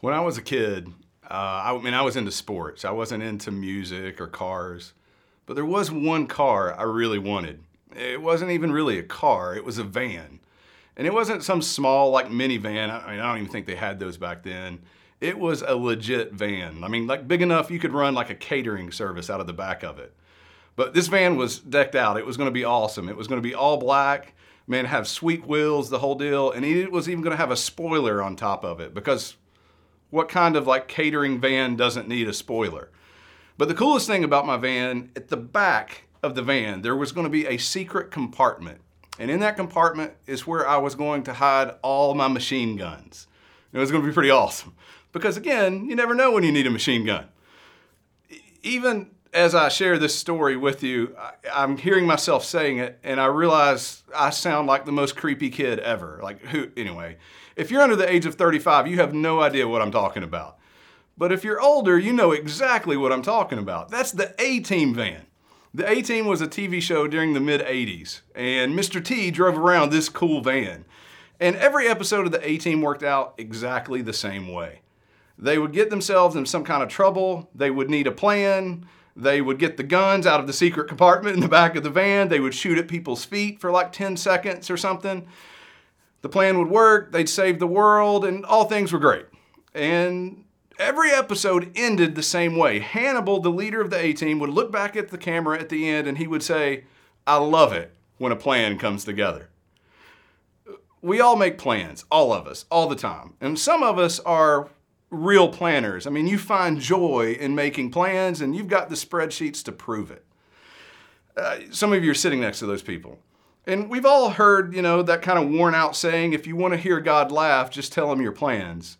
When I was a kid, uh, I mean, I was into sports. I wasn't into music or cars, but there was one car I really wanted. It wasn't even really a car, it was a van. And it wasn't some small, like minivan. I mean, I don't even think they had those back then. It was a legit van. I mean, like big enough you could run like a catering service out of the back of it. But this van was decked out. It was going to be awesome. It was going to be all black, man, have sweet wheels, the whole deal. And it was even going to have a spoiler on top of it because what kind of like catering van doesn't need a spoiler? But the coolest thing about my van, at the back of the van, there was going to be a secret compartment. And in that compartment is where I was going to hide all my machine guns. It was going to be pretty awesome. Because again, you never know when you need a machine gun. Even as I share this story with you, I, am hearing myself saying it, and I realize I sound like the most creepy kid ever. Like, who, anyway, if you're under the age of 35, you have no idea what I'm talking about. But if you're older, you know exactly what I'm talking about. That's the A Team van. The A Team was a TV show during the mid 80s, and Mr. T drove around this cool van. And every episode of the A Team worked out exactly the same way. They would get themselves in some kind of trouble, they would need a plan, they would get the guns out of the secret compartment in the back of the van. They would shoot at people's feet for like 10 seconds or something. The plan would work, they'd save the world, and all things were great. And every episode ended the same way. Hannibal, the leader of the A team, would look back at the camera at the end and he would say, I love it when a plan comes together. We all make plans, all of us, all the time. And some of us are real planners. I mean, you find joy in making plans and you've got the spreadsheets to prove it. Uh, some of you are sitting next to those people. And we've all heard, you know, that kind of worn out saying, if you want to hear God laugh, just tell him your plans.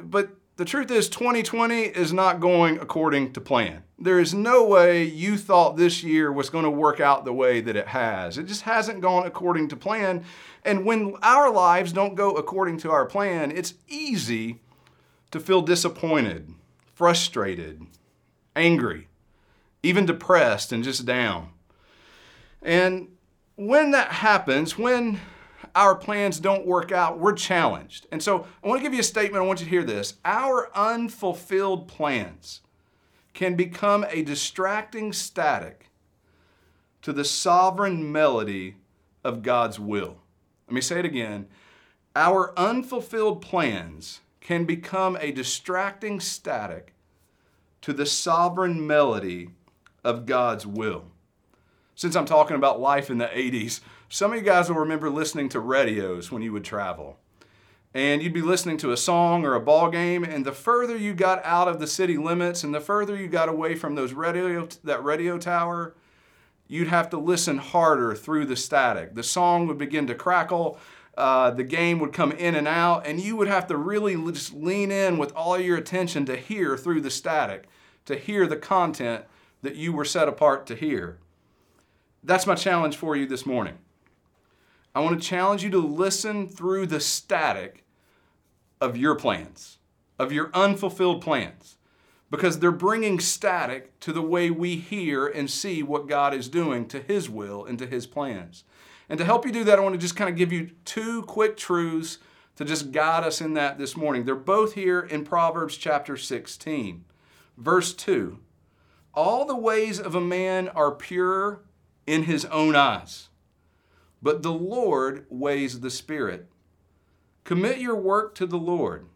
But the truth is, 2020 is not going according to plan. There is no way you thought this year was going to work out the way that it has. It just hasn't gone according to plan. And when our lives don't go according to our plan, it's easy to feel disappointed, frustrated, angry, even depressed and just down. And when that happens, when our plans don't work out, we're challenged. And so I want to give you a statement. I want you to hear this. Our unfulfilled plans can become a distracting static to the sovereign melody of God's will. Let me say it again. Our unfulfilled plans can become a distracting static to the sovereign melody of God's will. Since I'm talking about life in the 80s, some of you guys will remember listening to radios when you would travel. And you'd be listening to a song or a ball game, and the further you got out of the city limits and the further you got away from those radio that radio tower, you'd have to listen harder through the static. The song would begin to crackle, uh, the game would come in and out, and you would have to really just lean in with all your attention to hear through the static, to hear the content that you were set apart to hear. That's my challenge for you this morning. I want to challenge you to listen through the static of your plans, of your unfulfilled plans, because they're bringing static to the way we hear and see what God is doing to His will and to His plans. And to help you do that, I want to just kind of give you two quick truths to just guide us in that this morning. They're both here in Proverbs chapter 16, verse 2. All the ways of a man are pure in his own eyes, but the Lord weighs the Spirit. Commit your work to the Lord,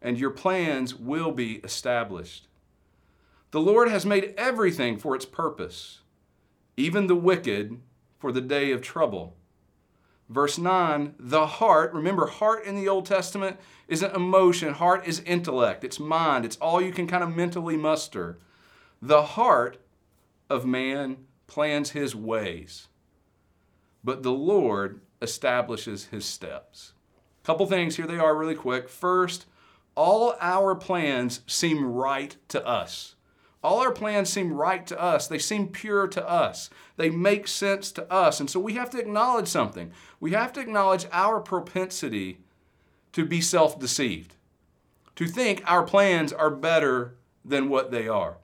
and your plans will be established. The Lord has made everything for its purpose, even the wicked for the day of trouble. Verse 9, the heart, remember, heart in the Old Testament isn't emotion, heart is intellect, it's mind, it's all you can kind of mentally muster. The heart of man plans his ways, but the Lord establishes his steps. Couple things, here they are really quick. First, all our plans seem right to us. All our plans seem right to us. They seem pure to us. They make sense to us. And so we have to acknowledge something. We have to acknowledge our propensity to be self deceived, to think our plans are better than what they are.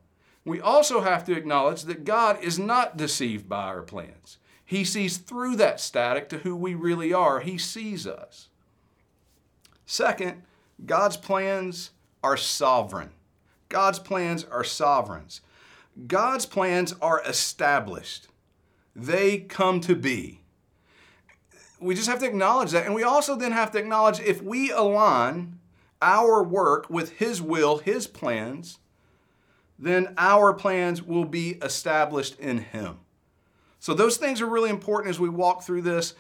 We also have to acknowledge that God is not deceived by our plans. He sees through that static to who we really are, He sees us. Second, God's plans are sovereign. God's plans are sovereigns. God's plans are established. They come to be. We just have to acknowledge that. And we also then have to acknowledge if we align our work with His will, His plans, then our plans will be established in Him. So, those things are really important as we walk through this.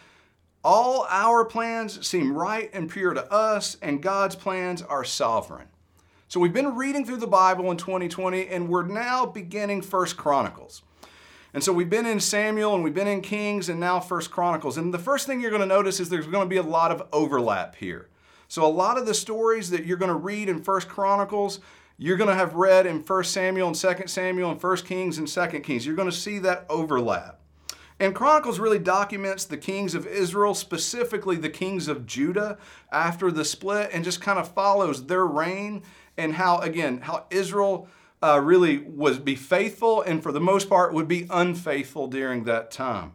All our plans seem right and pure to us, and God's plans are sovereign. So we've been reading through the Bible in 2020, and we're now beginning First Chronicles. And so we've been in Samuel and we've been in Kings and now First Chronicles. And the first thing you're going to notice is there's going to be a lot of overlap here. So a lot of the stories that you're going to read in First Chronicles, you're going to have read in First Samuel and Second Samuel and First Kings and Second Kings. You're going to see that overlap. And Chronicles really documents the kings of Israel, specifically the kings of Judah after the split, and just kind of follows their reign and how, again, how Israel uh, really was be faithful and for the most part would be unfaithful during that time.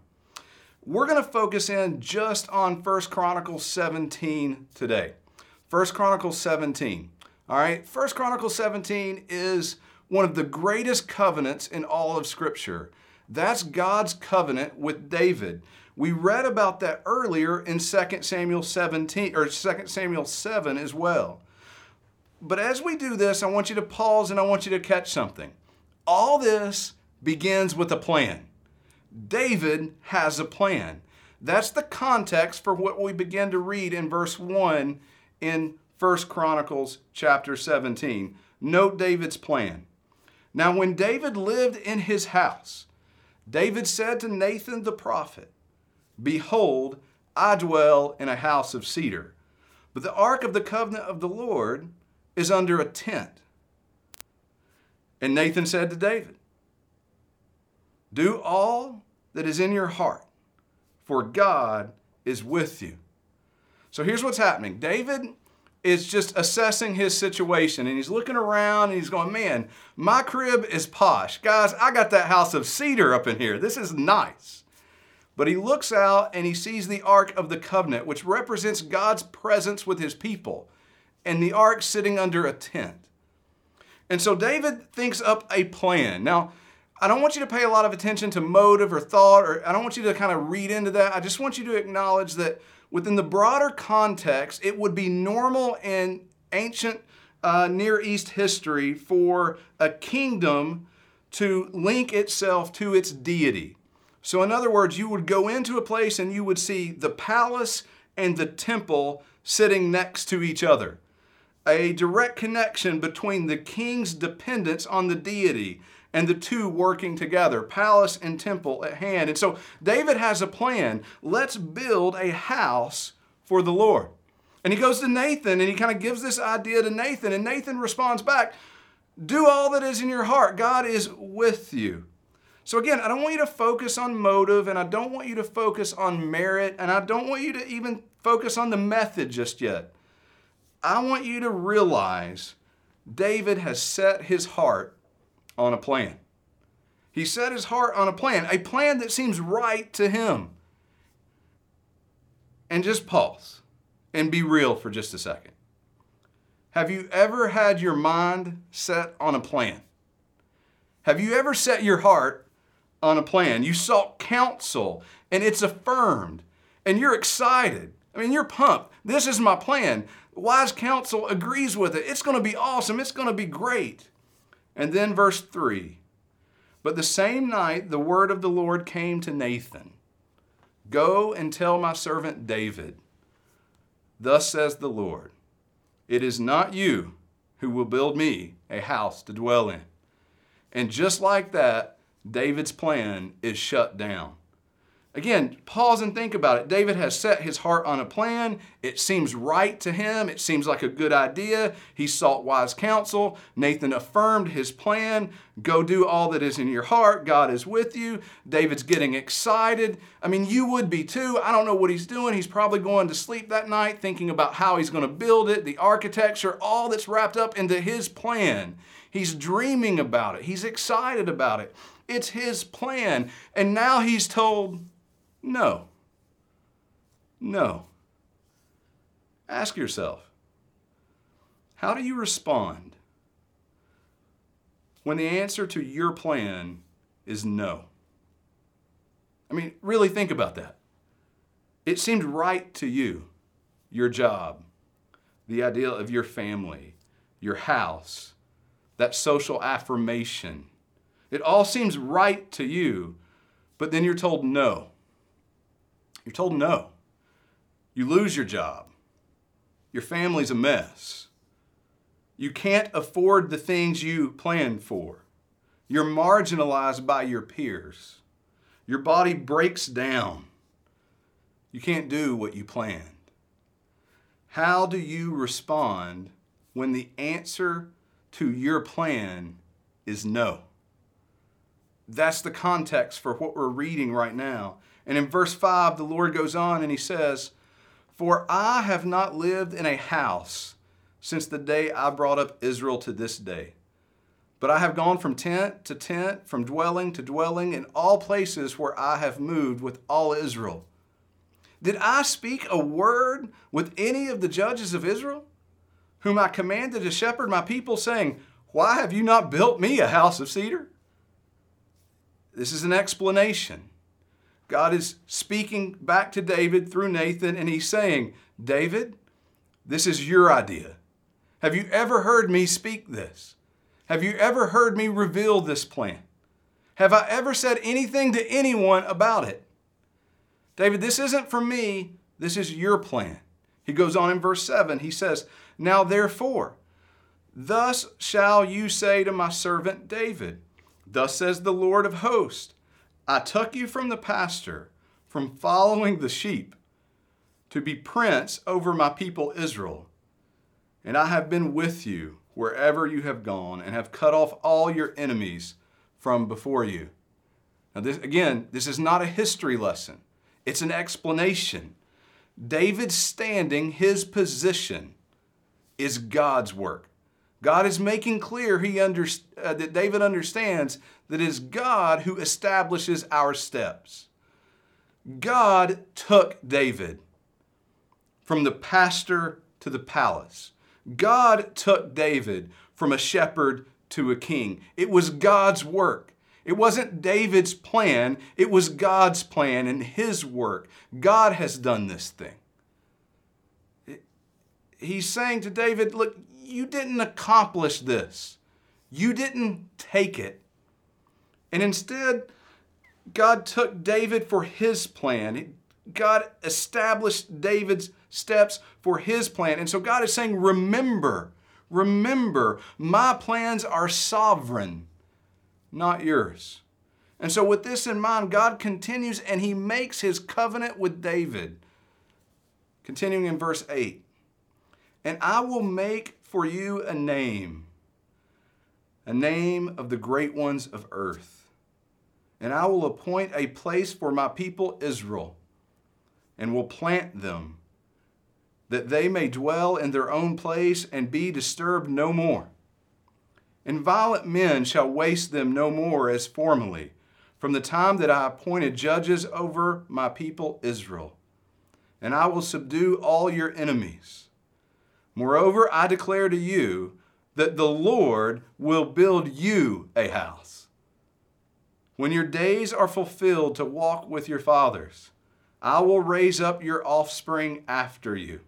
We're going to focus in just on 1 Chronicles 17 today. 1 Chronicles 17. All right, First Chronicles 17 is one of the greatest covenants in all of Scripture. That's God's covenant with David. We read about that earlier in 2 Samuel 17 or 2 Samuel 7 as well. But as we do this, I want you to pause and I want you to catch something. All this begins with a plan. David has a plan. That's the context for what we begin to read in verse 1 in 1 Chronicles chapter 17. Note David's plan. Now, when David lived in his house, David said to Nathan the prophet, Behold, I dwell in a house of cedar, but the ark of the covenant of the Lord is under a tent. And Nathan said to David, Do all that is in your heart, for God is with you. So here's what's happening David is just assessing his situation and he's looking around and he's going, Man, my crib is posh. Guys, I got that house of cedar up in here. This is nice. But he looks out and he sees the Ark of the Covenant, which represents God's presence with his people and the ark sitting under a tent. And so David thinks up a plan. Now, I don't want you to pay a lot of attention to motive or thought, or I don't want you to kind of read into that. I just want you to acknowledge that within the broader context, it would be normal in ancient uh, Near East history for a kingdom to link itself to its deity. So, in other words, you would go into a place and you would see the palace and the temple sitting next to each other a direct connection between the king's dependence on the deity and the two working together, palace and temple at hand. And so David has a plan. Let's build a house for the Lord. And he goes to Nathan and he kind of gives this idea to Nathan, and Nathan responds back Do all that is in your heart. God is with you. So, again, I don't want you to focus on motive and I don't want you to focus on merit and I don't want you to even focus on the method just yet. I want you to realize David has set his heart on a plan. He set his heart on a plan, a plan that seems right to him. And just pause and be real for just a second. Have you ever had your mind set on a plan? Have you ever set your heart on a plan? You sought counsel and it's affirmed and you're excited. I mean, you're pumped. This is my plan wise counsel agrees with it. It's going to be awesome. It's going to be great. And then verse 3 But the same night the word of the Lord came to Nathan Go and tell my servant David, Thus says the Lord, It is not you who will build me a house to dwell in. And just like that, David's plan is shut down. Again, pause and think about it. David has set his heart on a plan. It seems right to him. It seems like a good idea. He sought wise counsel. Nathan affirmed his plan. Go do all that is in your heart. God is with you. David's getting excited. I mean, you would be too. I don't know what he's doing. He's probably going to sleep that night thinking about how he's going to build it, the architecture, all that's wrapped up into his plan. He's dreaming about it. He's excited about it. It's his plan. And now he's told, no. No. Ask yourself How do you respond when the answer to your plan is no? I mean, really think about that. It seemed right to you, your job, the ideal of your family, your house, that social affirmation. It all seems right to you, but then you're told no. You're told no. You lose your job. Your family's a mess. You can't afford the things you planned for. You're marginalized by your peers. Your body breaks down. You can't do what you planned. How do you respond when the answer to your plan is no? That's the context for what we're reading right now. And in verse 5, the Lord goes on and he says, For I have not lived in a house since the day I brought up Israel to this day. But I have gone from tent to tent, from dwelling to dwelling, in all places where I have moved with all Israel. Did I speak a word with any of the judges of Israel, whom I commanded to shepherd my people, saying, Why have you not built me a house of cedar? This is an explanation. God is speaking back to David through Nathan, and he's saying, David, this is your idea. Have you ever heard me speak this? Have you ever heard me reveal this plan? Have I ever said anything to anyone about it? David, this isn't for me, this is your plan. He goes on in verse 7, he says, Now therefore, thus shall you say to my servant David, Thus says the Lord of hosts, I took you from the pasture, from following the sheep, to be prince over my people Israel. And I have been with you wherever you have gone, and have cut off all your enemies from before you. Now, this, again, this is not a history lesson, it's an explanation. David's standing, his position, is God's work. God is making clear he under, uh, that David understands that it is God who establishes our steps. God took David from the pasture to the palace. God took David from a shepherd to a king. It was God's work. It wasn't David's plan, it was God's plan and his work. God has done this thing. He's saying to David, Look, you didn't accomplish this. You didn't take it. And instead, God took David for his plan. God established David's steps for his plan. And so God is saying, Remember, remember, my plans are sovereign, not yours. And so, with this in mind, God continues and he makes his covenant with David. Continuing in verse 8 And I will make for you a name, a name of the great ones of earth. And I will appoint a place for my people Israel, and will plant them, that they may dwell in their own place and be disturbed no more. And violent men shall waste them no more as formerly, from the time that I appointed judges over my people Israel. And I will subdue all your enemies Moreover, I declare to you that the Lord will build you a house. When your days are fulfilled to walk with your fathers, I will raise up your offspring after you,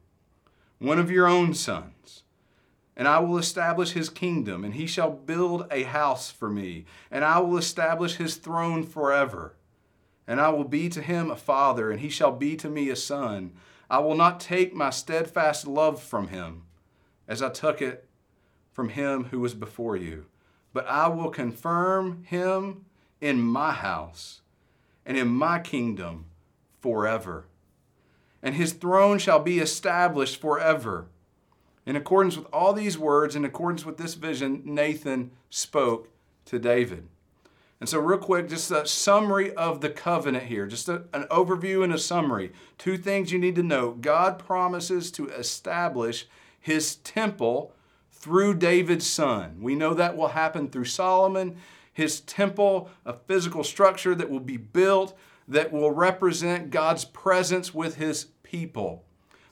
one of your own sons. And I will establish his kingdom, and he shall build a house for me, and I will establish his throne forever. And I will be to him a father, and he shall be to me a son. I will not take my steadfast love from him, as I took it from him who was before you, but I will confirm him in my house and in my kingdom forever. And his throne shall be established forever. In accordance with all these words, in accordance with this vision, Nathan spoke to David. And so, real quick, just a summary of the covenant here, just a, an overview and a summary. Two things you need to know God promises to establish his temple through David's son. We know that will happen through Solomon. His temple, a physical structure that will be built that will represent God's presence with his people.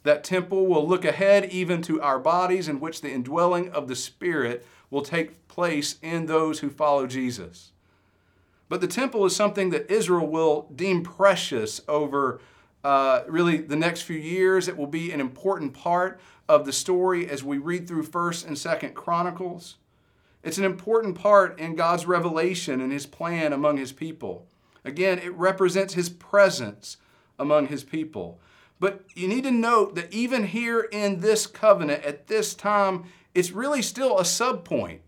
That temple will look ahead even to our bodies, in which the indwelling of the Spirit will take place in those who follow Jesus. But the temple is something that Israel will deem precious over uh, really the next few years. It will be an important part of the story as we read through 1st and 2nd Chronicles. It's an important part in God's revelation and his plan among his people. Again, it represents his presence among his people. But you need to note that even here in this covenant at this time, it's really still a subpoint.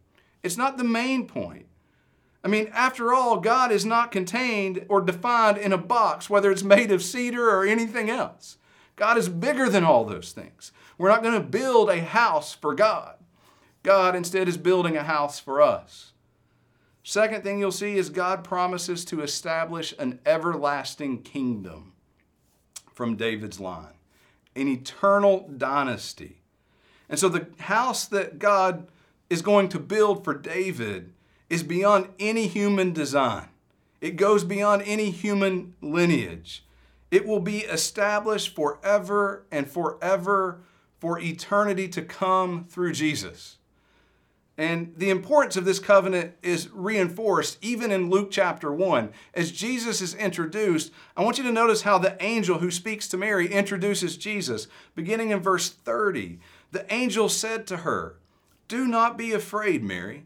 It's not the main point. I mean, after all, God is not contained or defined in a box, whether it's made of cedar or anything else. God is bigger than all those things. We're not going to build a house for God. God instead is building a house for us. Second thing you'll see is God promises to establish an everlasting kingdom from David's line, an eternal dynasty. And so the house that God is going to build for David is beyond any human design. It goes beyond any human lineage. It will be established forever and forever for eternity to come through Jesus. And the importance of this covenant is reinforced even in Luke chapter 1. As Jesus is introduced, I want you to notice how the angel who speaks to Mary introduces Jesus. Beginning in verse 30, the angel said to her, Do not be afraid, Mary,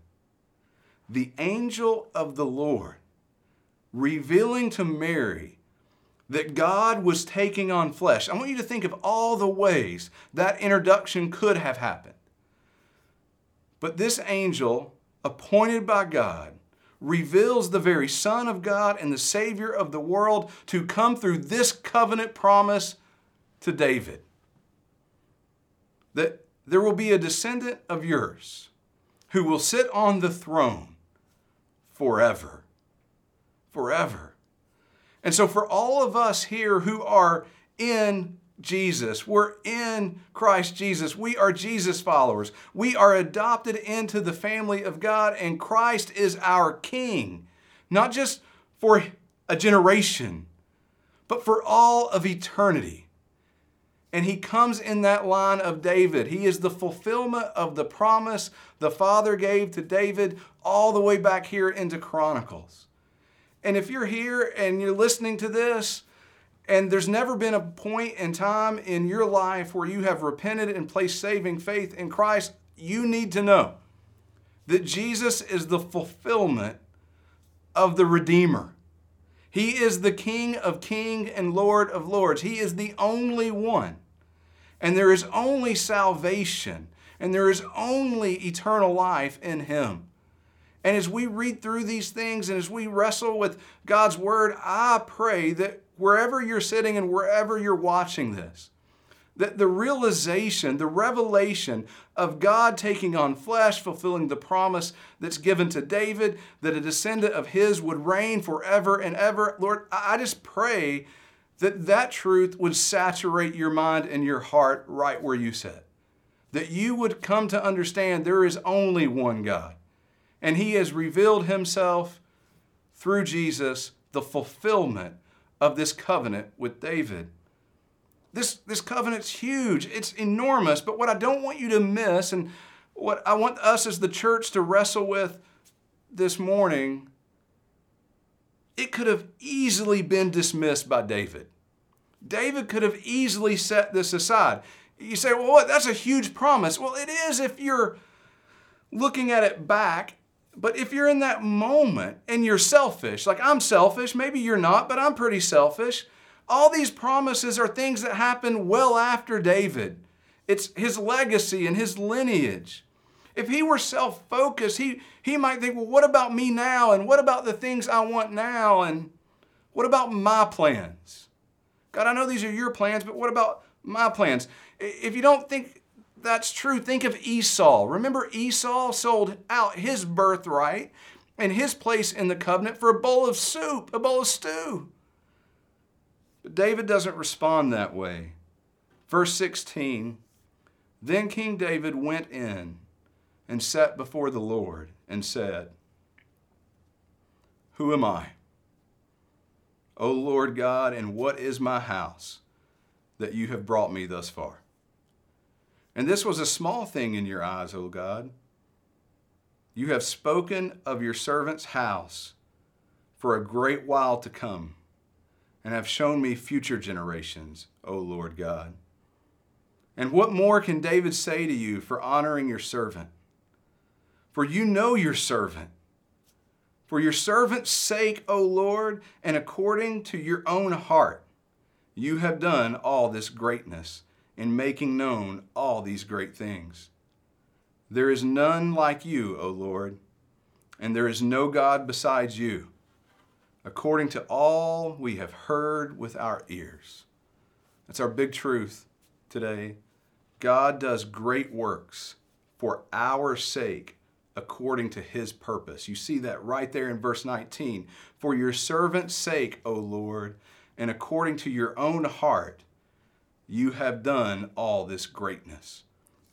The angel of the Lord, revealing to Mary that God was taking on flesh. I want you to think of all the ways that introduction could have happened. But this angel, appointed by God, reveals the very Son of God and the Savior of the world to come through this covenant promise to David. That there will be a descendant of yours who will sit on the throne forever. Forever. And so, for all of us here who are in Jesus, we're in Christ Jesus, we are Jesus followers, we are adopted into the family of God, and Christ is our King, not just for a generation, but for all of eternity. And he comes in that line of David. He is the fulfillment of the promise the Father gave to David all the way back here into Chronicles. And if you're here and you're listening to this, and there's never been a point in time in your life where you have repented and placed saving faith in Christ, you need to know that Jesus is the fulfillment of the Redeemer. He is the King of kings and Lord of lords. He is the only one. And there is only salvation, and there is only eternal life in Him. And as we read through these things and as we wrestle with God's Word, I pray that wherever you're sitting and wherever you're watching this, that the realization, the revelation of God taking on flesh, fulfilling the promise that's given to David, that a descendant of his would reign forever and ever. Lord, I just pray that that truth would saturate your mind and your heart right where you sit. That you would come to understand there is only one God and he has revealed himself through Jesus, the fulfillment of this covenant with David. This, this covenant's huge, it's enormous, but what I don't want you to miss, and what I want us as the church to wrestle with this morning, it could have easily been dismissed by David. David could have easily set this aside. You say, well, what? That's a huge promise. Well, it is if you're looking at it back but if you're in that moment and you're selfish, like I'm selfish, maybe you're not, but I'm pretty selfish. All these promises are things that happened well after David. It's his legacy and his lineage. If he were self focused, he, he might think, well, what about me now? And what about the things I want now? And what about my plans? God, I know these are your plans, but what about my plans. If you don't think that's true, think of Esau. Remember, Esau sold out his birthright and his place in the covenant for a bowl of soup, a bowl of stew. But David doesn't respond that way. Verse 16 Then King David went in and sat before the Lord and said, Who am I? O Lord God, and what is my house that you have brought me thus far? And this was a small thing in your eyes, O God. You have spoken of your servant's house for a great while to come, and have shown me future generations, O Lord God. And what more can David say to you for honoring your servant? For you know your servant for your servant's sake, O Lord, and according to your own heart, you have done all this greatness in making known all these great things. There is none like you, O Lord, and there is no God besides you, according to all we have heard with our ears. That's our big truth today. God does great works for our sake according to his purpose. You see that right there in verse 19. For your servant's sake, O Lord, and according to your own heart, you have done all this greatness.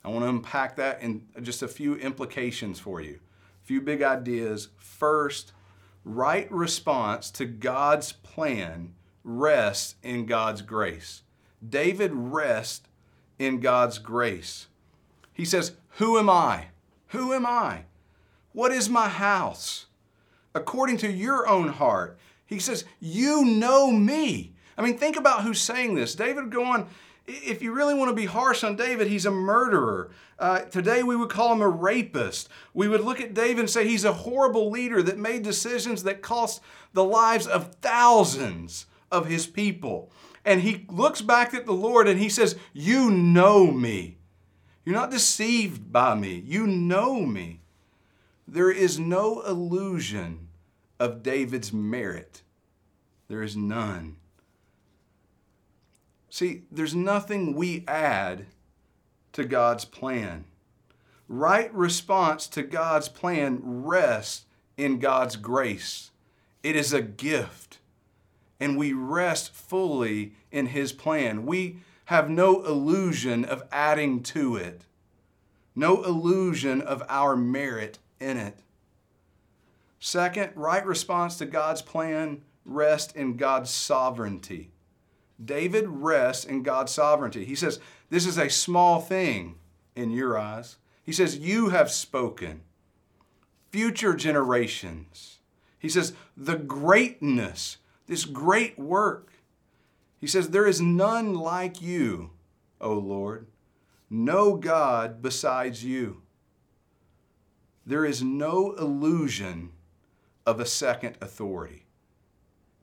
I want to unpack that in just a few implications for you. A few big ideas. First, right response to God's plan rests in God's grace. David rests in God's grace. He says, Who am I? Who am I? What is my house? According to your own heart. He says, You know me. I mean, think about who's saying this. David going, if you really want to be harsh on David, he's a murderer. Uh, today we would call him a rapist. We would look at David and say he's a horrible leader that made decisions that cost the lives of thousands of his people. And he looks back at the Lord and he says, You know me. You're not deceived by me. You know me. There is no illusion of David's merit. There is none. See, there's nothing we add to God's plan. Right response to God's plan rests in God's grace. It is a gift, and we rest fully in His plan. We have no illusion of adding to it, no illusion of our merit in it. Second, right response to God's plan rest in God's sovereignty. David rests in God's sovereignty. He says, This is a small thing in your eyes. He says, You have spoken. Future generations. He says, The greatness, this great work. He says, There is none like you, O Lord, no God besides you. There is no illusion of a second authority.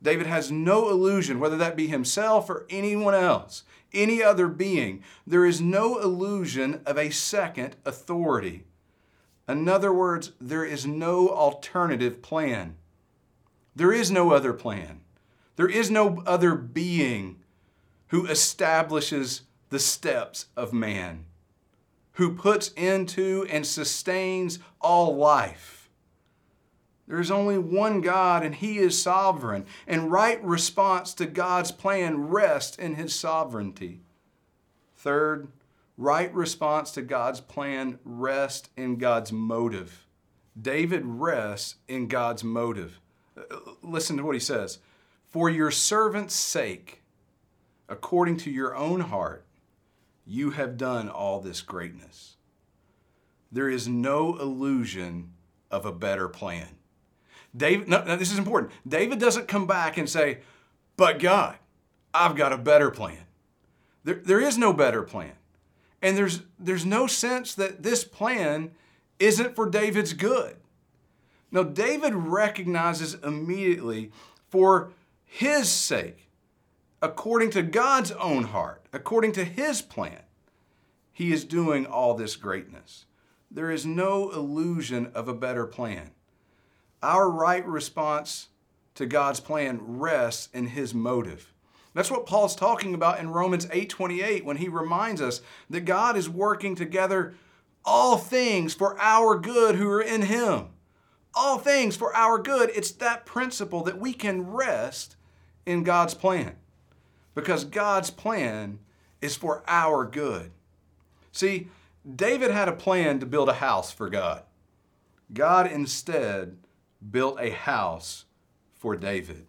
David has no illusion, whether that be himself or anyone else, any other being. There is no illusion of a second authority. In other words, there is no alternative plan. There is no other plan. There is no other being who establishes the steps of man who puts into and sustains all life. There is only one God, and He is sovereign, and right response to God's plan rests in His sovereignty. Third, right response to God's plan rests in God's motive. David rests in God's motive. Uh, listen to what he says For your servant's sake, according to your own heart, you have done all this greatness. There is no illusion of a better plan. David, no, this is important. David doesn't come back and say, But God, I've got a better plan. There, there is no better plan. And there's, there's no sense that this plan isn't for David's good. Now, David recognizes immediately for his sake according to God's own heart, according to His plan, He is doing all this greatness. There is no illusion of a better plan. Our right response to God's plan rests in His motive. That's what Paul's talking about in Romans 8:28 when he reminds us that God is working together all things for our good who are in him. All things for our good. It's that principle that we can rest in God's plan. Because God's plan is for our good. See, David had a plan to build a house for God. God instead built a house for David.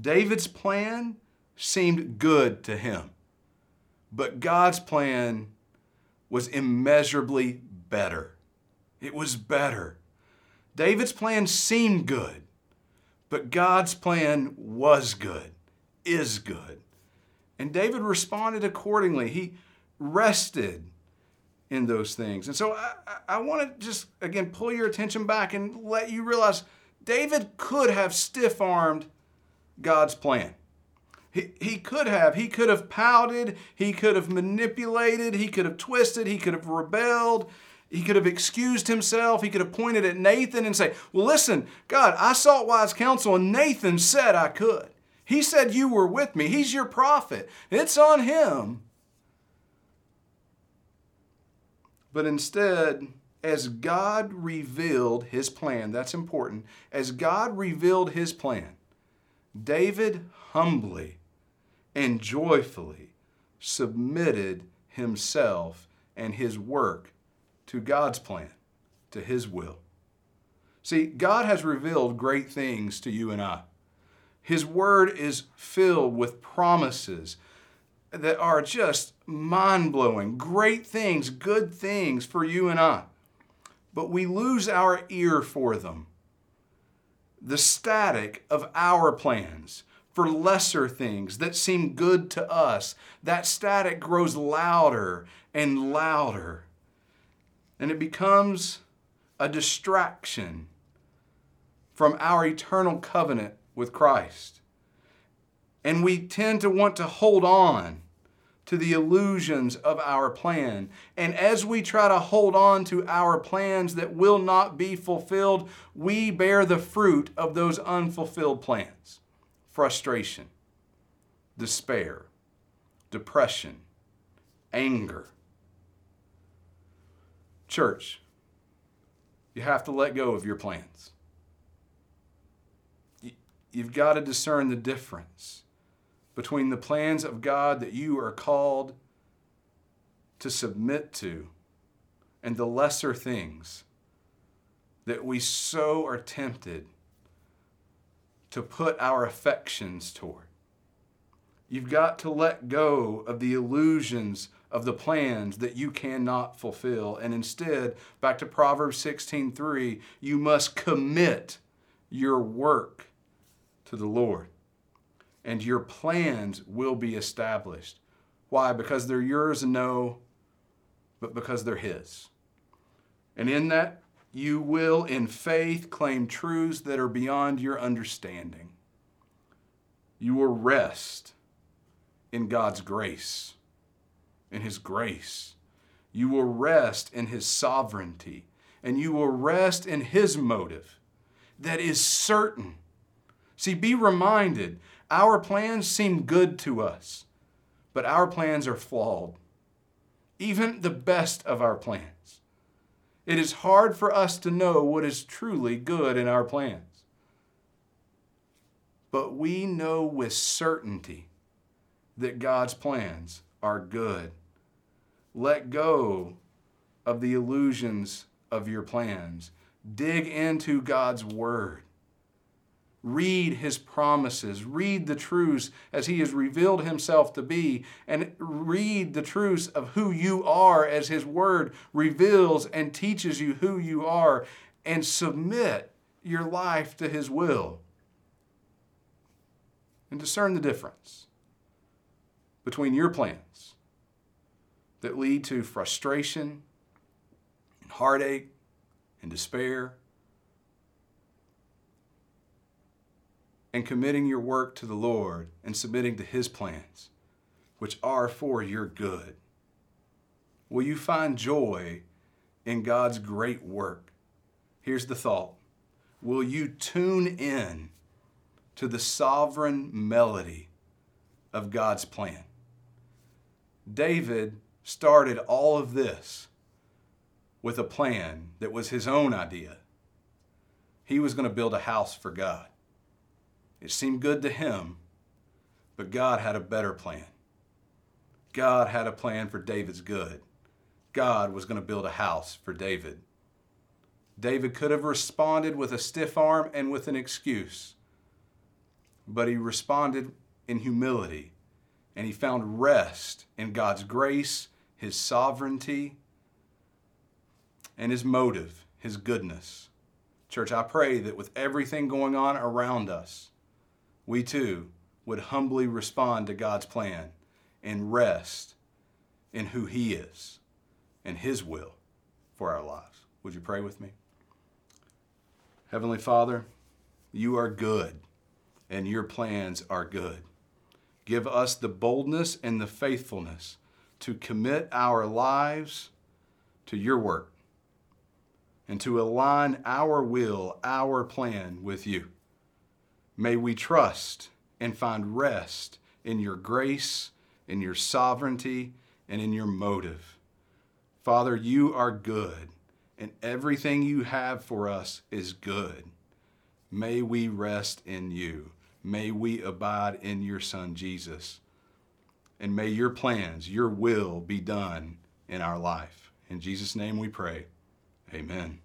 David's plan seemed good to him, but God's plan was immeasurably better. It was better. David's plan seemed good, but God's plan was good, is good. And David responded accordingly. He rested in those things. And so I, I want to just, again, pull your attention back and let you realize David could have stiff armed God's plan. He, he could have. He could have pouted. He could have manipulated. He could have twisted. He could have rebelled. He could have excused himself. He could have pointed at Nathan and say, Well, listen, God, I sought wise counsel, and Nathan said I could. He said you were with me. He's your prophet. It's on him. But instead, as God revealed his plan, that's important, as God revealed his plan, David humbly and joyfully submitted himself and his work to God's plan, to his will. See, God has revealed great things to you and I. His word is filled with promises that are just mind blowing, great things, good things for you and I. But we lose our ear for them. The static of our plans for lesser things that seem good to us, that static grows louder and louder. And it becomes a distraction from our eternal covenant with Christ. And we tend to want to hold on to the illusions of our plan. And as we try to hold on to our plans that will not be fulfilled, we bear the fruit of those unfulfilled plans frustration, despair, depression, anger. Church, you have to let go of your plans. You've got to discern the difference between the plans of God that you are called to submit to and the lesser things that we so are tempted to put our affections toward. You've got to let go of the illusions of the plans that you cannot fulfill and instead back to Proverbs 16:3 you must commit your work to the Lord and your plans will be established. Why? Because they're yours, and no, but because they're His. And in that, you will, in faith, claim truths that are beyond your understanding. You will rest in God's grace, in His grace. You will rest in His sovereignty, and you will rest in His motive that is certain. See, be reminded our plans seem good to us, but our plans are flawed. Even the best of our plans. It is hard for us to know what is truly good in our plans. But we know with certainty that God's plans are good. Let go of the illusions of your plans. Dig into God's Word. Read his promises. Read the truths as he has revealed himself to be, and read the truths of who you are as his word reveals and teaches you who you are, and submit your life to his will. And discern the difference between your plans that lead to frustration and heartache and despair and committing your work to the Lord and submitting to His plans, which are for your good? Will you find joy in God's great work? Here's the thought Will you tune in to the sovereign melody of God's plan. David started all of this with a plan that was his own idea. He was going to build a house for God. It seemed good to him, but God had a better plan. God had a plan for David's good. God was going to build a house for David. David could have responded with a stiff arm and with an excuse, but he responded in humility and he found rest in God's grace, his sovereignty, and his motive, his goodness. Church, I pray that with everything going on around us, we too would humbly respond to God's plan and rest in who He is and His will for our lives. Would you pray with me? Heavenly Father, you are good and your plans are good. Give us the boldness and the faithfulness to commit our lives to your work and to align our will, our plan with you. May we trust and find rest in your grace, in your sovereignty, and in your motive. Father, you are good, and everything you have for us is good. May we rest in you. May we abide in your Son, Jesus. And may your plans, your will be done in our life. In Jesus' name we pray. Amen.